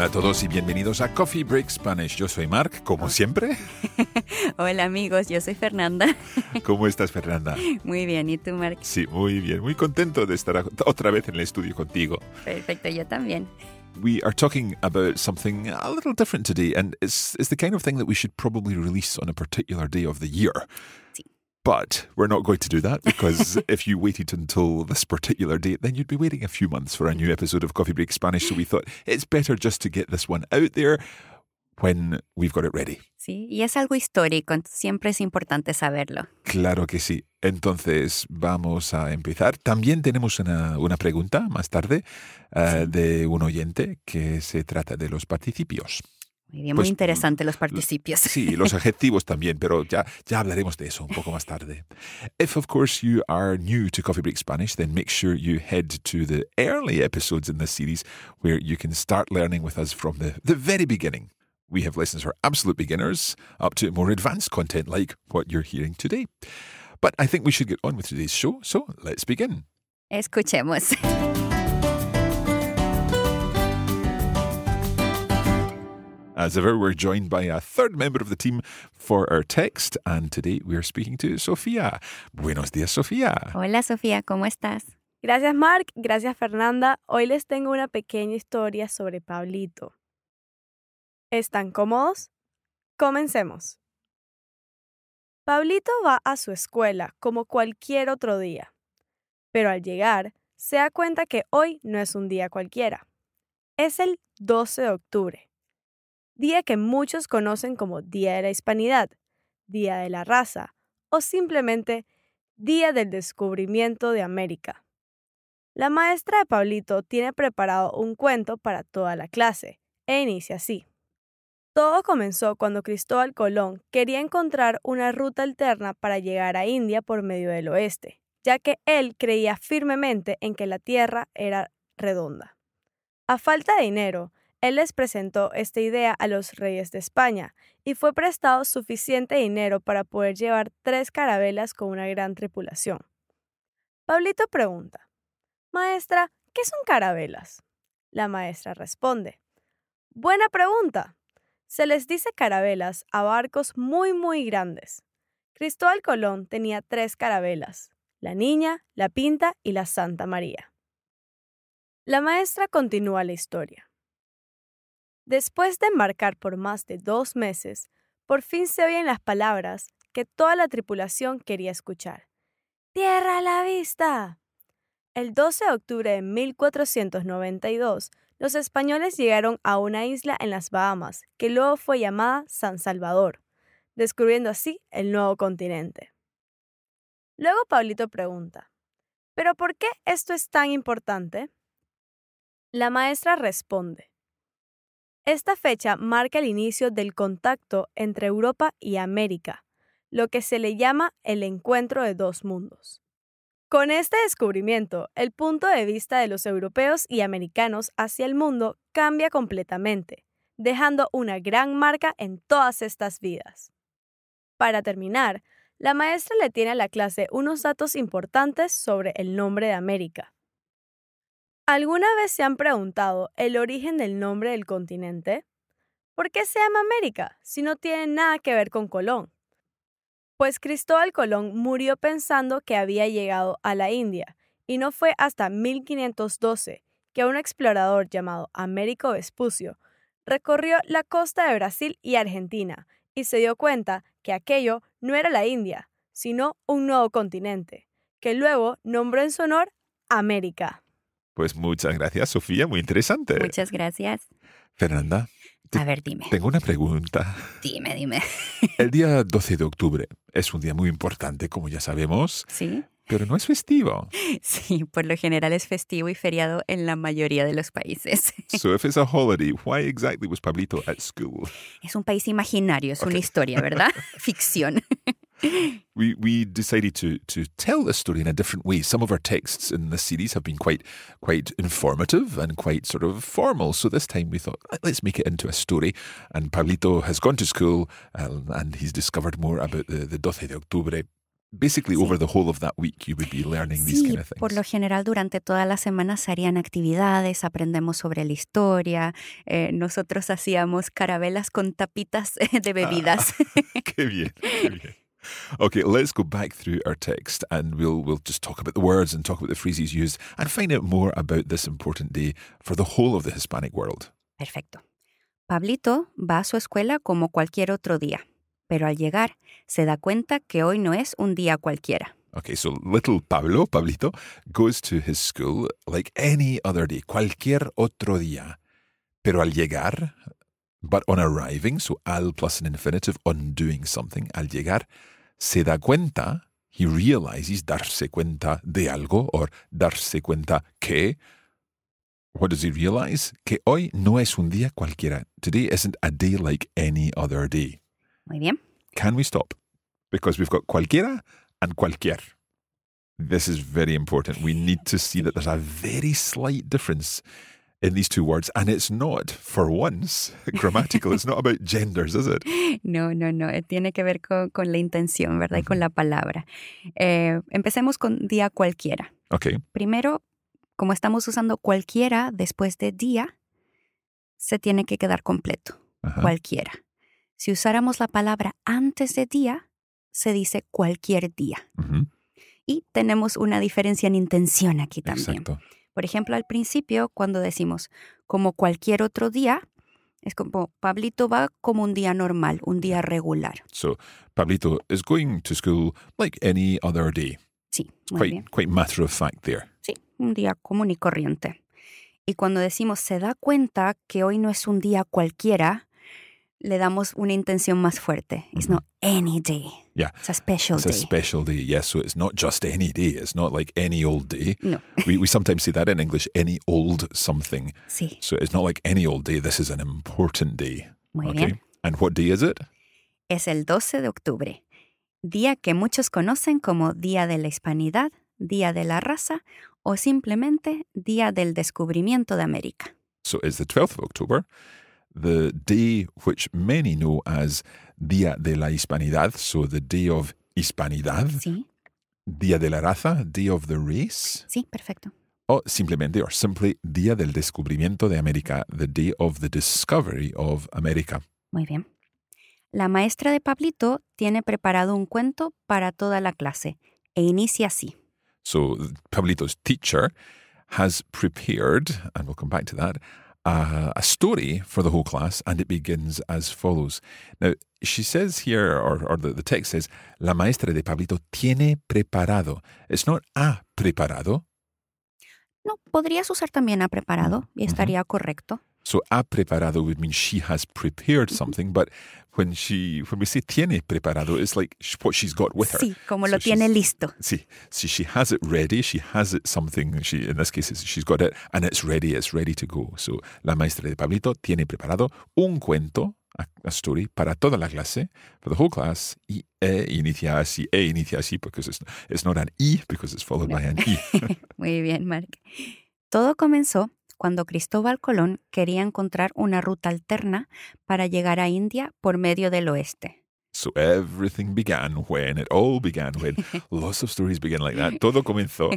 Hola a todos y bienvenidos a Coffee Break Spanish. Yo soy Mark, como siempre. Hola amigos, yo soy Fernanda. ¿Cómo estás, Fernanda? Muy bien, ¿y tú, Mark? Sí, muy bien. Muy contento de estar otra vez en el estudio contigo. Perfecto, yo también. We are talking about something a little different today, and it's, it's the kind of thing that we should probably release on a particular day of the year. But we're not going to do that because if you waited until this particular date, then you'd be waiting a few months for a new episode of Coffee Break Spanish. So we thought it's better just to get this one out there when we've got it ready. Sí, y es algo histórico, siempre es importante saberlo. Claro que sí. Entonces vamos a empezar. También tenemos una, una pregunta más tarde eh, de un oyente que se trata de los participios. Muy bien, Pues, muy interesante los participios. Sí, los adjetivos también, pero ya, ya hablaremos de eso un poco más tarde. If, of course, you are new to Coffee Break Spanish, then make sure you head to the early episodes in this series where you can start learning with us from the, the very beginning. We have lessons for absolute beginners up to more advanced content like what you're hearing today. But I think we should get on with today's show, so let's begin. Escuchemos. As ever, we're joined by a third member of the team for our text, and today we are speaking to Sofía. Buenos días, Sofía. Hola Sofía, ¿cómo estás? Gracias Mark, gracias Fernanda. Hoy les tengo una pequeña historia sobre Pablito. ¿Están cómodos? Comencemos. Pablito va a su escuela como cualquier otro día, pero al llegar se da cuenta que hoy no es un día cualquiera. Es el 12 de octubre, día que muchos conocen como Día de la Hispanidad, Día de la Raza o simplemente Día del Descubrimiento de América. La maestra de Pablito tiene preparado un cuento para toda la clase e inicia así. Todo comenzó cuando Cristóbal Colón quería encontrar una ruta alterna para llegar a India por medio del oeste, ya que él creía firmemente en que la Tierra era redonda. A falta de dinero, él les presentó esta idea a los reyes de España y fue prestado suficiente dinero para poder llevar tres carabelas con una gran tripulación. Pablito pregunta, Maestra, ¿qué son carabelas? La maestra responde, Buena pregunta. Se les dice carabelas a barcos muy muy grandes. Cristóbal Colón tenía tres carabelas, la Niña, la Pinta y la Santa María. La maestra continúa la historia. Después de embarcar por más de dos meses, por fin se oyen las palabras que toda la tripulación quería escuchar. ¡Tierra a la vista! El 12 de octubre de 1492, los españoles llegaron a una isla en las Bahamas, que luego fue llamada San Salvador, descubriendo así el nuevo continente. Luego Pablito pregunta, ¿pero por qué esto es tan importante? La maestra responde, esta fecha marca el inicio del contacto entre Europa y América, lo que se le llama el encuentro de dos mundos. Con este descubrimiento, el punto de vista de los europeos y americanos hacia el mundo cambia completamente, dejando una gran marca en todas estas vidas. Para terminar, la maestra le tiene a la clase unos datos importantes sobre el nombre de América. ¿Alguna vez se han preguntado el origen del nombre del continente? ¿Por qué se llama América si no tiene nada que ver con Colón? Pues Cristóbal Colón murió pensando que había llegado a la India y no fue hasta 1512 que un explorador llamado Américo Vespucio recorrió la costa de Brasil y Argentina y se dio cuenta que aquello no era la India, sino un nuevo continente, que luego nombró en su honor América. Pues muchas gracias, Sofía, muy interesante. Muchas gracias. Fernanda, A ver, dime. tengo una pregunta. Dime, dime. El día 12 de octubre es un día muy importante, como ya sabemos, ¿Sí? pero no es festivo. Sí, por lo general es festivo y feriado en la mayoría de los países. So if it's a holiday, why exactly was Pablito at school? Es un país imaginario, es una historia, ¿verdad? Ficción. We we decided to to tell this story in a different way. Some of our texts in this series have been quite quite informative and quite sort of formal. So this time we thought "Let- let's make it into a story. And Pablito has gone to school um, and he's discovered more about the the 12 de octubre. Basically, over the whole of that week, you would be learning these Sí, kind of things. por lo general durante toda la semana se harían actividades, aprendemos sobre la historia, eh, nosotros hacíamos carabelas con tapitas de bebidas. qué bien, qué bien. Okay, let's go back through our text and we'll we'll just talk about the words and talk about the phrases used and find out more about this important day for the whole of the Hispanic world. Perfecto. Pablito va a su escuela como cualquier otro día, pero al llegar se da cuenta que hoy no es un día cualquiera. Okay, so little Pablo, Pablito, goes to his school like any other day, cualquier otro día. Pero al llegar, but on arriving, so al plus an infinitive on doing something, al llegar, se da cuenta, he realizes, darse cuenta de algo, or darse cuenta que, what does he realize? Que hoy no es un día cualquiera. Today isn't a day like any other day. Muy bien. Can we stop? Because we've got cualquiera and cualquier. This is very important. We need to see that there's a very slight difference in these two words, and it's not, for once, grammatical. it's not about genders, is it? No, no, no. Tiene que ver con, con la intención, ¿verdad? Y con la palabra. Eh, empecemos con día cualquiera. Okay. Primero, como estamos usando cualquiera después de día, se tiene que quedar completo. Cualquiera. Si usáramos la palabra antes de día, se dice cualquier día. Y tenemos una diferencia en intención aquí también. Exacto. Por ejemplo, al principio, cuando decimos como cualquier otro día, es como Pablito va como un día normal, un día regular. So Pablito is going to school like any other day. Sí, muy bien. Quite, quite matter of fact there. Sí, un día común y corriente. Y cuando decimos se da cuenta que hoy no es un día cualquiera, le damos una intención más fuerte. It's not any day. Yeah. It's a special It's a day. special day, yes. So it's not just any day. It's not like any old day. no, we, we sometimes say that in English, any old something. sí, So it's not like any old day. This is an important day. muy okay. bien. And what day is it? Es el 12 de octubre, día que muchos conocen como Día de la Hispanidad, Día de la Raza o simplemente Día del Descubrimiento de América. So it's the 12th of October, the day which many know as Día de la Hispanidad. So the day of Hispanidad, Sí, Día de la Raza, Day of the Race. sí, perfecto. O simplemente, or simply, Día del Descubrimiento de América, the day of the discovery of America. Muy bien. La maestra de Pablito tiene preparado un cuento para toda la clase e inicia así. So Pablito's teacher has prepared, and we'll come back to that, a story for the whole class, and it begins as follows. Now, she says here, or, or the, the text says, La maestra de Pablito tiene preparado. It's not ha preparado. No, podrías usar también ha preparado y estaría correcto. So ha preparado would mean she has prepared something, but when she when we say tiene preparado, it's like what she's got with her. Sí, como So lo tiene listo. See, see, she has it ready. She has it something. She, in this case, she's got it, and it's ready. It's ready to go. So, la maestra de Pablito tiene preparado un cuento, a, story para toda la clase, for the whole class. Y e inicia así, e inicia así, because it's it's not an e because it's followed by an e. Muy bien, Mark. Todo comenzó cuando Cristóbal Colón quería encontrar una ruta alterna para llegar a India por medio del oeste. so everything began when it all began when lots of stories begin like that. Todo comenzó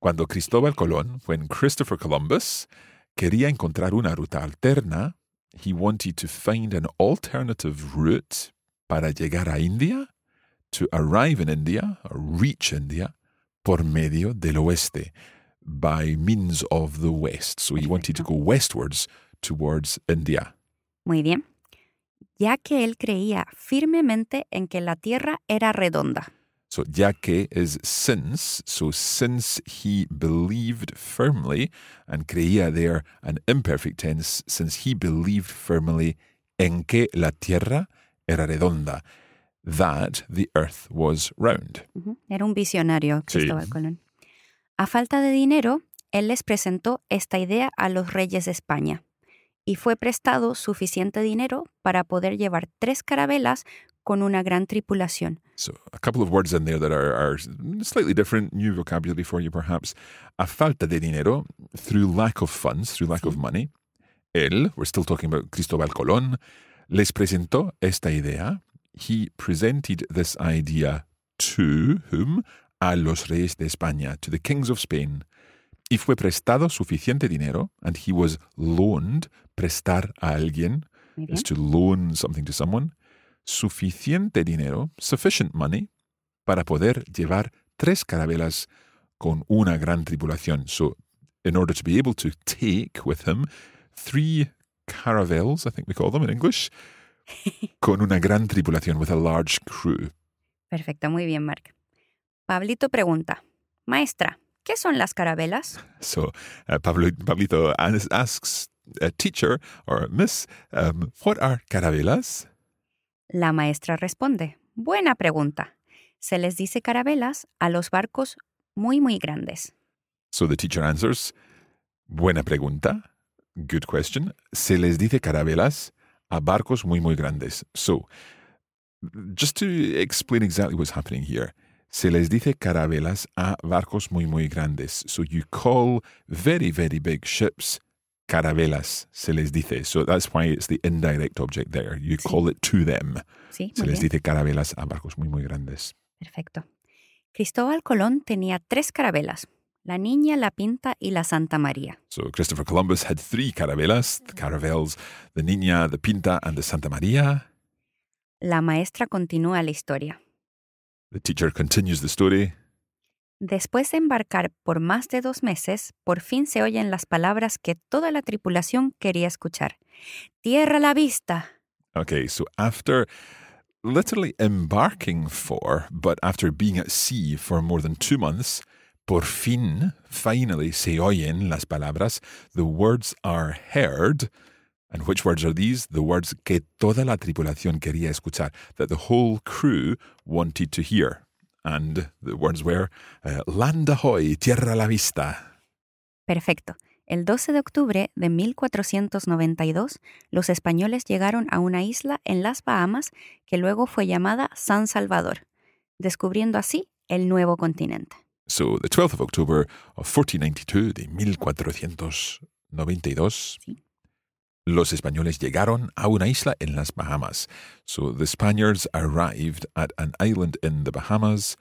Cuando Cristóbal Colón, when Christopher Columbus, quería encontrar una ruta alterna, he wanted to find an alternative route para llegar a India, to arrive in India, or reach India, por medio del oeste, by means of the west. So he wanted to go westwards towards India. Muy bien. Ya que él creía firmemente en que la Tierra era redonda. So ya que is since, so since he believed firmly, and creía there an imperfect tense, since he believed firmly en que la tierra era redonda, that the earth was round. Ujú, Era un visionario, Sí. Cristóbal Colón. A falta de dinero, él les presentó esta idea a los reyes de España y fue prestado suficiente dinero para poder llevar tres carabelas con una gran tripulación. So a couple of words in there that are, are slightly different, new vocabulary for you perhaps. A falta de dinero, through lack of funds, through lack of money. Él, we're still talking about Cristóbal Colón, les presentó esta idea. He presented this idea to whom? A los reyes de España, to the kings of Spain. Y fue prestado suficiente dinero, and he was loaned, prestar a alguien, is to loan something to someone, suficiente dinero, sufficient money, para poder llevar tres carabelas con una gran tripulación. So, in order to be able to take with him three caravels, I think we call them in English, con una gran tripulación, with a large crew. Perfecto, muy bien, Mark. Pablito pregunta, Maestra, ¿qué son las carabelas? So, uh, Pablo, Pablito as- asks a teacher or miss, um, what are carabelas? La maestra responde, Buena pregunta. Se les dice carabelas a los barcos muy, muy grandes. So the teacher answers, buena pregunta, good question. Se les dice carabelas a barcos muy, muy grandes. So, just to explain exactly what's happening here, se les dice carabelas a barcos muy, muy grandes. So you call very, very big ships carabelas, se les dice. So that's why it's the indirect object there. You Sí. call it to them. Sí, Se les bien. dice carabelas a barcos muy, muy grandes. Perfecto. Cristóbal Colón tenía tres carabelas, la Niña, la Pinta y la Santa María. So Christopher Columbus had three carabelas, the caravels, the Niña, the Pinta, and the Santa Maria. La maestra continúa la historia. The teacher continues the story. Después de embarcar por más de dos meses, por fin se oyen las palabras que toda la tripulación quería escuchar. Tierra a la vista. Okay, so after literally embarking for, but after being at sea for more than two months, por fin, finally, se oyen las palabras. The words are heard. And which words are these? The words que toda la tripulación quería escuchar, that the whole crew wanted to hear. And the words were, uh, Land ahoy, tierra a la vista. Perfecto. El 12 de octubre de 1492, los españoles llegaron a una isla en las Bahamas que luego fue llamada San Salvador, descubriendo así el nuevo continente. So the 12th of October of 1492, de 1492, Sí. Los españoles llegaron a una isla en las Bahamas. So the Spaniards arrived at an island in the Bahamas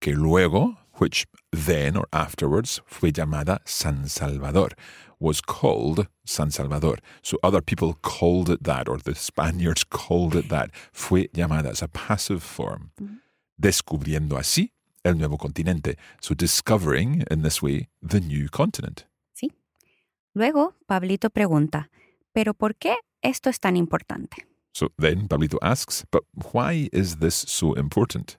que luego, which then or afterwards fue llamada San Salvador, was called San Salvador. So other people called it that, or the Spaniards called it that. Fue llamada as a passive form. Descubriendo así el nuevo continente. So discovering in this way the new continent. ¿Sí? Luego, Pablito pregunta, ¿pero por qué esto es tan importante? So then Pablito asks, but why is this so important?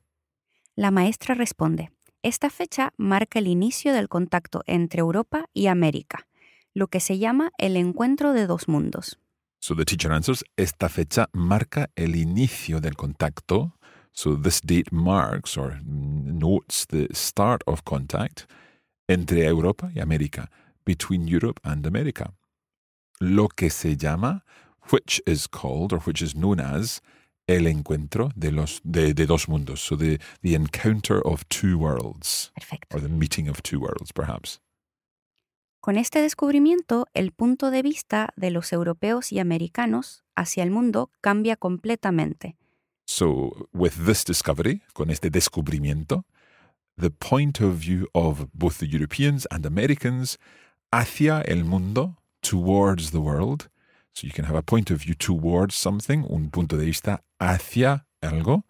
La maestra responde, esta fecha marca el inicio del contacto entre Europa y América, lo que se llama el encuentro de dos mundos. So the teacher answers, esta fecha marca el inicio del contacto. So this date marks or notes the start of contact entre Europa y América, between Europe and America. Lo que se llama, which is called or which is known as el encuentro de, los, de, de dos mundos. So the, the encounter of two worlds, Perfecto. or the meeting of two worlds, perhaps. Con este descubrimiento, el punto de vista de los europeos y americanos hacia el mundo cambia completamente. So, with this discovery, con este descubrimiento, the point of view of both the Europeans and Americans hacia el mundo, towards the world. So you can have a point of view towards something, un punto de vista hacia algo.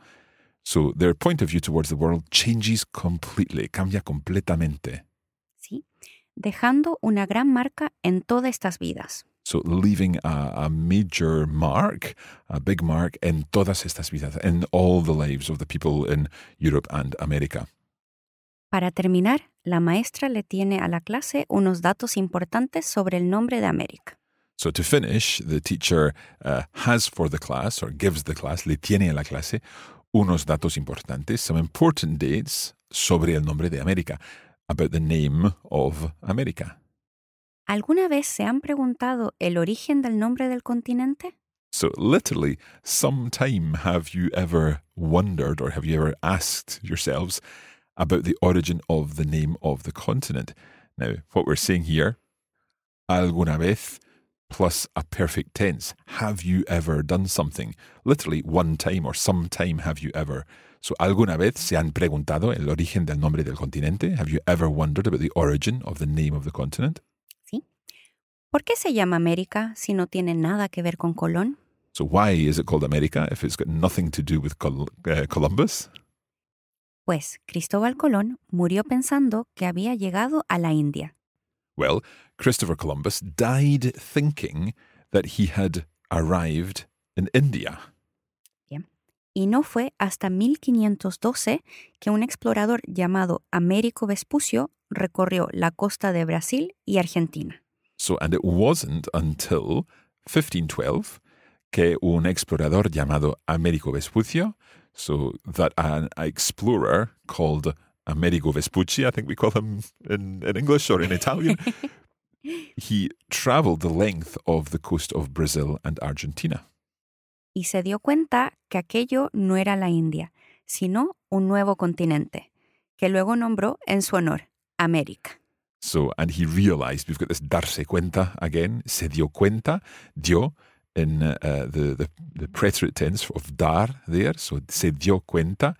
So their point of view towards the world changes completely, cambia completamente. ¿sí? Dejando una gran marca en todas estas vidas. So leaving a, a major mark, a big mark in todas estas vidas, in all the lives of the people in Europe and America. Para terminar, la maestra le tiene a la clase unos datos importantes sobre el nombre de América. So to finish, the teacher uh, has for the class or gives the class, le tiene a la clase, unos datos importantes, some important dates sobre el nombre de América, about the name of America. ¿Alguna vez se han preguntado el origen del nombre del continente? So literally, sometime have you ever wondered or have you ever asked yourselves about the origin of the name of the continent? Now, what we're saying here, alguna vez plus a perfect tense. Have you ever done something? Literally, one time or some time have you ever. So, ¿alguna vez se han preguntado el origen del nombre del continente? Have you ever wondered about the origin of the name of the continent? Sí. ¿Por qué se llama América si no tiene nada que ver con Colón? So, why is it called America if it's got nothing to do with Col- uh, Columbus? Pues Cristóbal Colón murió pensando que había llegado a la India. Well, Christopher Columbus died thinking that he had arrived in India. Bien. Y no fue hasta 1512 que un explorador llamado Américo Vespucio recorrió la costa de Brasil y Argentina. So, and it wasn't until 1512 que un explorador llamado Américo Vespucio, so that an explorer called Amerigo Vespucci, I think we call him in, in English or in Italian, he traveled the length of the coast of Brazil and Argentina. Y se dio cuenta que aquello no era la India, sino un nuevo continente, que luego nombró en su honor, América. So, and he realized we've got this darse cuenta again, se dio cuenta, dio in uh, the, the, the preterite tense of dar there, so se dio cuenta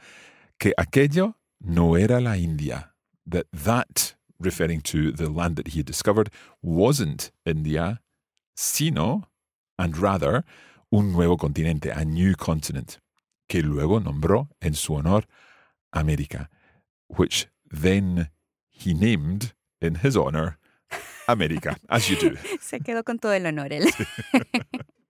que aquello no era la India, that that, referring to the land that he had discovered, wasn't India, sino, and rather, un nuevo continente, a new continent, que luego nombró en su honor América, which then he named in his honor America, as you do. Se quedó con todo el honor él.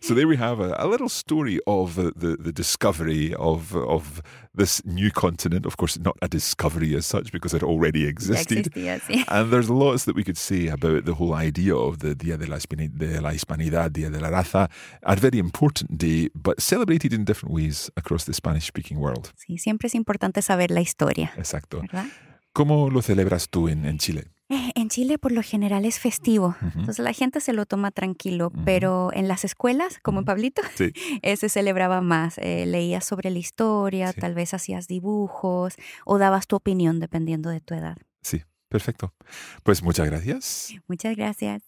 So there we have a, a little story of uh, the, the discovery of of this new continent. Of course, not a discovery as such because it already existed. existía, sí. And there's lots that we could say about the whole idea of the Dia de la, Hispani- de la Hispanidad, Dia de la Raza, a very important day, but celebrated in different ways across the Spanish speaking world. Sí, siempre es importante saber la historia, Exacto. ¿verdad? ¿Cómo lo celebras tú en, en Chile? Eh, En Chile por lo general es festivo, entonces la gente se lo toma tranquilo, pero en las escuelas, como en Pablito, Sí. eh, se celebraba más. Eh, leías sobre la historia, Sí. tal vez hacías dibujos o dabas tu opinión dependiendo de tu edad. Sí, perfecto. Pues muchas gracias. Muchas gracias.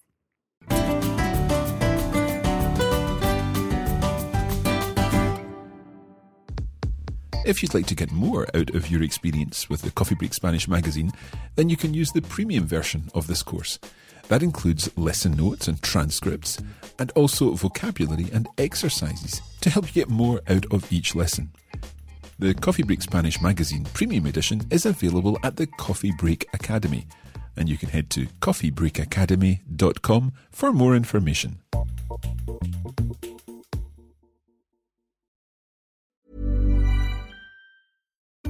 If you'd like to get more out of your experience with the Coffee Break Spanish magazine, then you can use the premium version of this course. That includes lesson notes and transcripts, and also vocabulary and exercises to help you get more out of each lesson. The Coffee Break Spanish magazine premium edition is available at the Coffee Break Academy, and you can head to coffeebreakacademy.com for more information.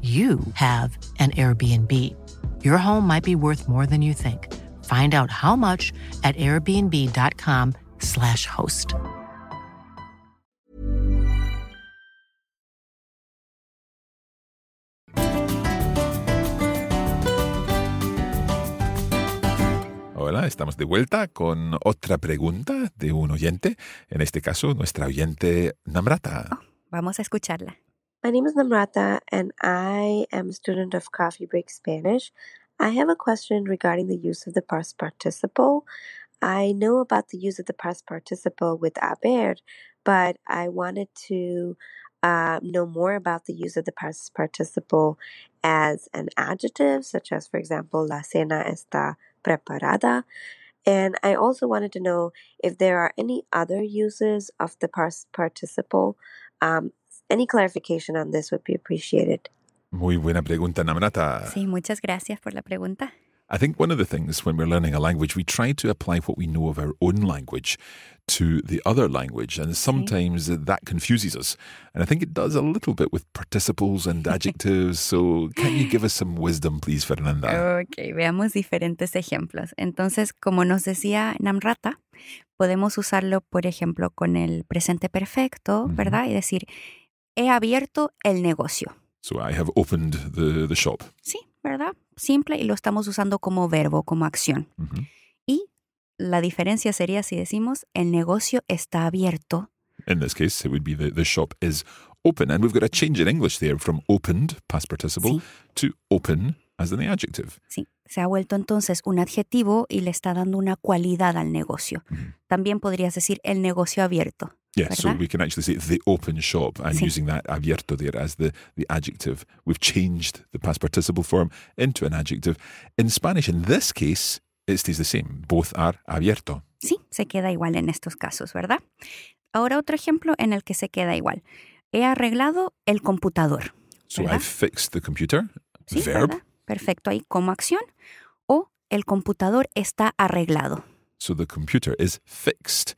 you have an Airbnb. Your home might be worth more than you think. Find out how much at airbnb.com/slash host. Hola, estamos de vuelta con otra pregunta de un oyente, en este caso nuestra oyente Namrata. Oh, vamos a escucharla. My name is Namrata, and I am a student of Coffee Break Spanish. I have a question regarding the use of the past participle. I know about the use of the past participle with haber, but I wanted to uh, know more about the use of the past participle as an adjective, such as, for example, la cena está preparada. And I also wanted to know if there are any other uses of the past participle um, any clarification on this would be appreciated. Muy buena pregunta, Namrata. Sí, muchas gracias por la pregunta. I think one of the things when we're learning a language, we try to apply what we know of our own language to the other language, and sometimes that confuses us. And I think it does a little bit with participles and adjectives. so, can you give us some wisdom, please, Fernanda? Ok, veamos diferentes ejemplos. Entonces, como nos decía Namrata, podemos usarlo, por ejemplo, con el presente perfecto, ¿verdad? Y decir, he abierto el negocio. So I have opened the, the shop. Sí, ¿verdad? Simple y lo estamos usando como verbo, como acción. Mhm. Y la diferencia sería si decimos el negocio está abierto. In this case, it would be the, the shop is open. And we've got a change in English there from opened, past participle, Sí. to open as in the adjective. Sí, se ha vuelto entonces un adjetivo y le está dando una cualidad al negocio. También podrías decir el negocio abierto. Yeah, so we can actually say the open shop and Sí. using that abierto there as the, the adjective. We've changed the past participle form into an adjective. In Spanish, in this case, it stays the same. Both are abierto. Sí, se queda igual en estos casos, ¿verdad? Ahora otro ejemplo en el que se queda igual. He arreglado el computador. So. I've fixed the computer. Sí, verb. ¿verdad? Perfecto, ahí como acción. O el computador está arreglado. So the computer is fixed.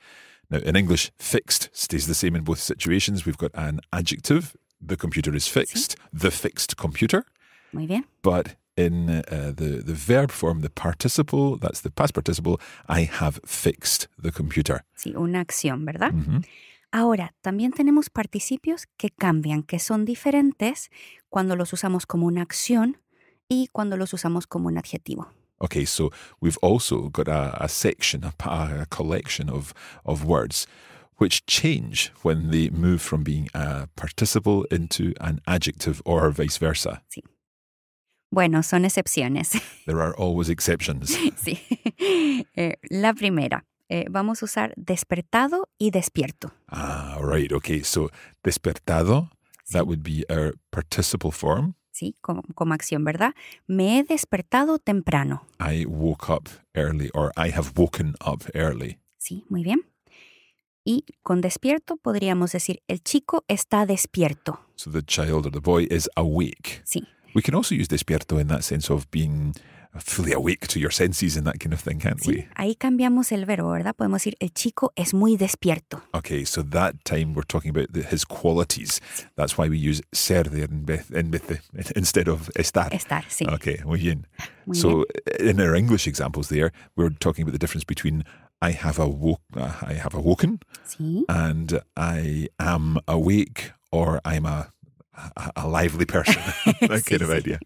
Now, in English, fixed stays the same in both situations. We've got an adjective. The computer is fixed. The fixed computer. Muy bien. But in uh, the, the verb form, the participle, that's the past participle, I have fixed the computer. Sí, una acción, ¿verdad? Mhm. Ahora, también tenemos participios que cambian, que son diferentes cuando los usamos como una acción y cuando los usamos como un adjetivo. Okay, so we've also got a, a section, a, a collection of, of words which change when they move from being a participle into an adjective or vice versa. Bueno, son excepciones. There are always exceptions. sí. Eh, la primera, eh, vamos a usar despertado y despierto. ah, right. Okay, so despertado, that would be our participle form. Sí, como, como acción, ¿verdad? Me he despertado temprano. I woke up early or I have woken up early. Sí, muy bien. Y con despierto podríamos decir, el chico está despierto. So the child or the boy is awake. Sí, We can also use despierto in that sense of being fully awake to your senses and that kind of thing, can't sí. we? Ahí cambiamos el verbo, ¿verdad? Podemos decir, el chico es muy despierto. Okay, so that time we're talking about the, his qualities. That's why we use ser there in vez, in vez de, instead of estar. Estar, sí. Okay, muy bien. Muy so in our English examples there, we're talking about the difference between I have awoke, uh, I have awoken, Sí, and I am awake, or I'm a a, a lively person. that Sí, kind of sí. idea.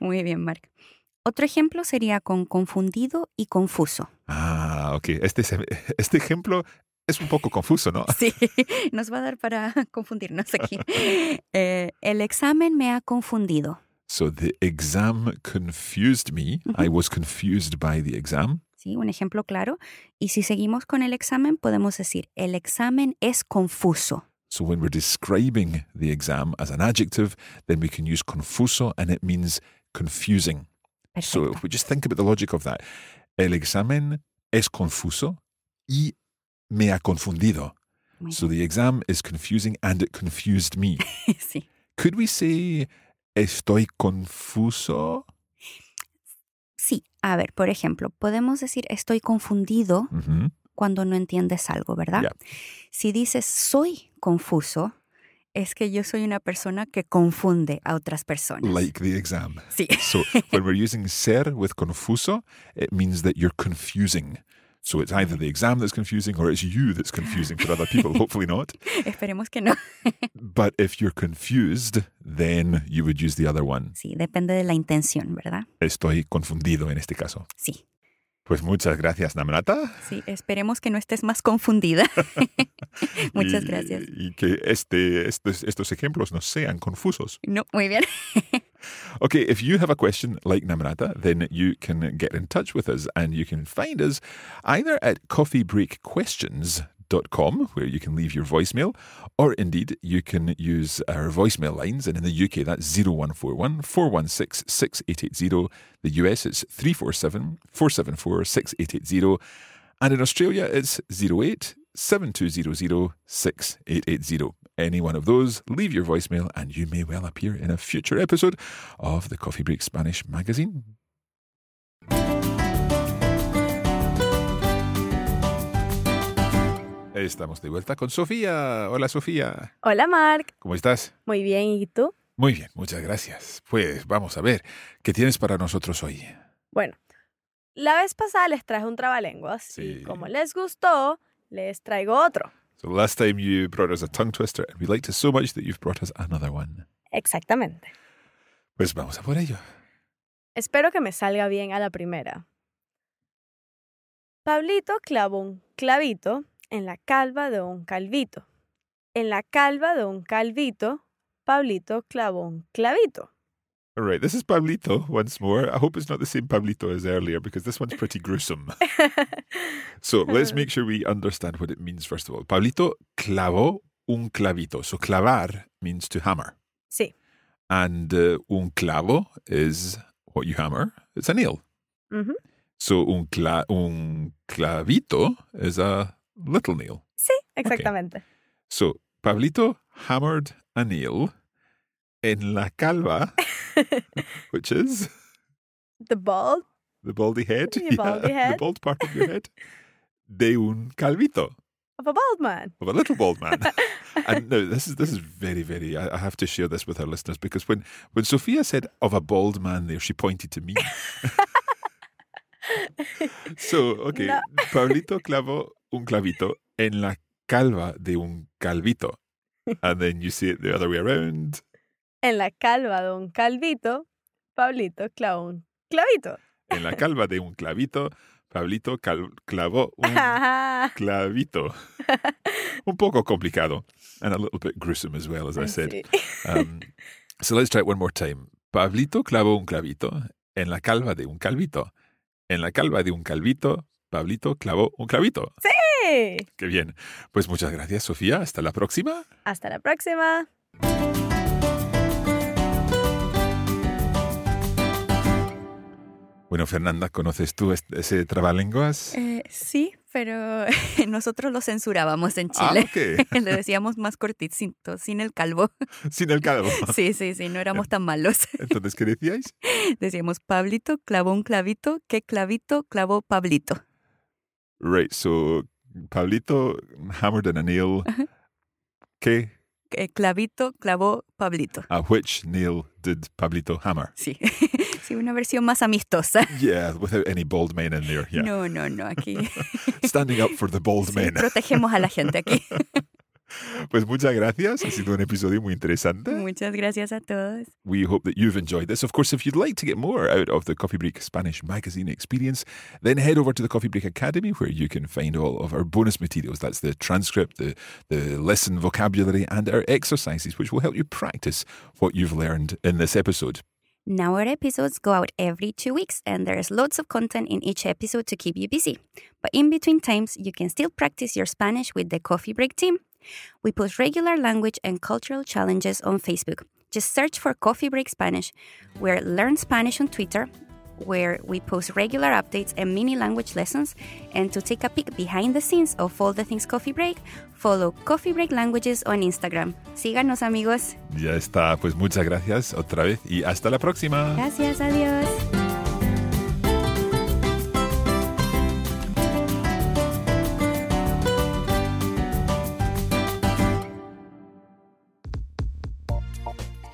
muy bien, Marc. Otro ejemplo sería con confundido y confuso. Ah, ok. Este, es- este ejemplo es un poco confuso, ¿no? Sí, nos va a dar para confundirnos aquí. Eh, el examen me ha confundido. So the exam confused me. I was confused by the exam. ¿sí? Un ejemplo claro. Y si seguimos con el examen, podemos decir, el examen es confuso. So when we're describing the exam as an adjective, then we can use confuso and it means confusing. So if we just think about the logic of that, el examen es confuso y me ha confundido. Muy So the exam is confusing and it confused me. Sí. Could we say estoy confuso? Sí, a ver, por ejemplo, podemos decir estoy confundido cuando no entiendes algo, ¿verdad? Yeah. Si dices soy confuso, es que yo soy una persona que confunde a otras personas. Like the exam. Sí. So when we're using ser with confuso, it means that you're confusing. So it's either the exam that's confusing or it's you that's confusing for other people. Hopefully not. Esperemos que no. But if you're confused, then you would use the other one. Sí, depende de la intención, ¿verdad? Estoy confundido en este caso. Sí, Pues muchas gracias, Namrata. sí, esperemos que no estés más confundida. Muchas Y- gracias. Y que este, estos, estos ejemplos no sean confusos. No, muy bien. Okay, if you have a question like Namrata, then you can get in touch with us and you can find us either at coffeebreakquestions.com, where you can leave your voicemail, or indeed you can use our voicemail lines. And in the UK, that's 0141 416 6880. The US, it's 347 474 6880. And in Australia, it's 08 7200 6880. Any one of those, leave your voicemail and you may well appear in a future episode of the Coffee Break Spanish magazine. Estamos de vuelta con Sofía. Hola Sofía. Hola, Mark. ¿Cómo estás? Muy bien, ¿y tú? Muy bien, muchas gracias. Pues vamos a ver, ¿qué tienes para nosotros hoy? Bueno, la vez pasada les traje un trabalenguas Sí. y como les gustó, les traigo otro. So last time you brought us a tongue twister and we liked it so much that you've brought us another one. Exactamente. Pues vamos a por ello. Espero que me salga bien a la primera. Pablito clavó un clavito en la calva de un calvito. En la calva de un calvito, Pablito clavó un clavito. All right, this is Pablito once more. I hope it's not the same Pablito as earlier because this one's pretty gruesome. So let's make sure we understand what it means first of all. Pablito clavó un clavito. So clavar means to hammer. Sí. And uh, un clavo is what you hammer. It's a nail. Ujú. So un, cla- un clavito is a little nail. Sí, exactamente. So Pablito hammered a nail en la calva, which is The bald. the baldy head. The baldy the head. bald part of your head. De un calvito. of a bald man. of a little bald man. and no, this is this is very very. I, I have to share this with our listeners because when when Sophia said of a bald man, there she pointed to me. so okay, No. Pablito clavó un clavito en la calva de un calvito, and then you see it the other way around. En la calva de un calvito, Pablito clavó un clavito. En la calva de un clavito, Pablito clavó un clavito. un poco complicado and a little bit gruesome as well, as I said. Um, so let's try it one more time. Pablito clavó un clavito en la calva de un calvito. En la calva de un calvito, Pablito clavó un clavito. Sí. Qué bien. Pues muchas gracias, Sofía. Hasta la próxima. Hasta la próxima. Bueno, Fernanda, ¿conoces tú ese trabalenguas? Eh, sí, pero nosotros lo censurábamos en Ah, Chile. ok. Le decíamos más cortito, sin el calvo. Sin el calvo. Sí, sí, sí, no éramos tan malos. Entonces, ¿qué decíais? Decíamos, Pablito clavó un clavito, ¿qué clavito clavó Pablito? Right, so Pablito hammered in a nail. ¿Qué? ¿Qué clavito clavó Pablito? A which nail did Pablito hammer? Sí, sí, una versión más amistosa. Yeah, without any bald men in there. Yeah. No, no, no, aquí Standing up for the bald sí, men. protegemos a la gente aquí. Pues muchas gracias. Ha sido un episodio muy interesante. Muchas gracias a todos. We hope that you've enjoyed this. Of course, if you'd like to get more out of the Coffee Break Spanish magazine experience, then head over to the Coffee Break Academy where you can find all of our bonus materials. That's the transcript, the, the lesson vocabulary, and our exercises, which will help you practice what you've learned in this episode. Now, our episodes go out every two weeks, and there's lots of content in each episode to keep you busy. But in between times, you can still practice your Spanish with the Coffee Break team. We post regular language and cultural challenges on Facebook. Just search for Coffee Break Spanish. We're Learn Spanish on Twitter, where we post regular updates and mini language lessons. And to take a peek behind the scenes of all the things Coffee Break, follow Coffee Break Languages on Instagram. Síganos, amigos. Ya está. Pues muchas gracias otra vez y hasta la próxima. Gracias, adiós.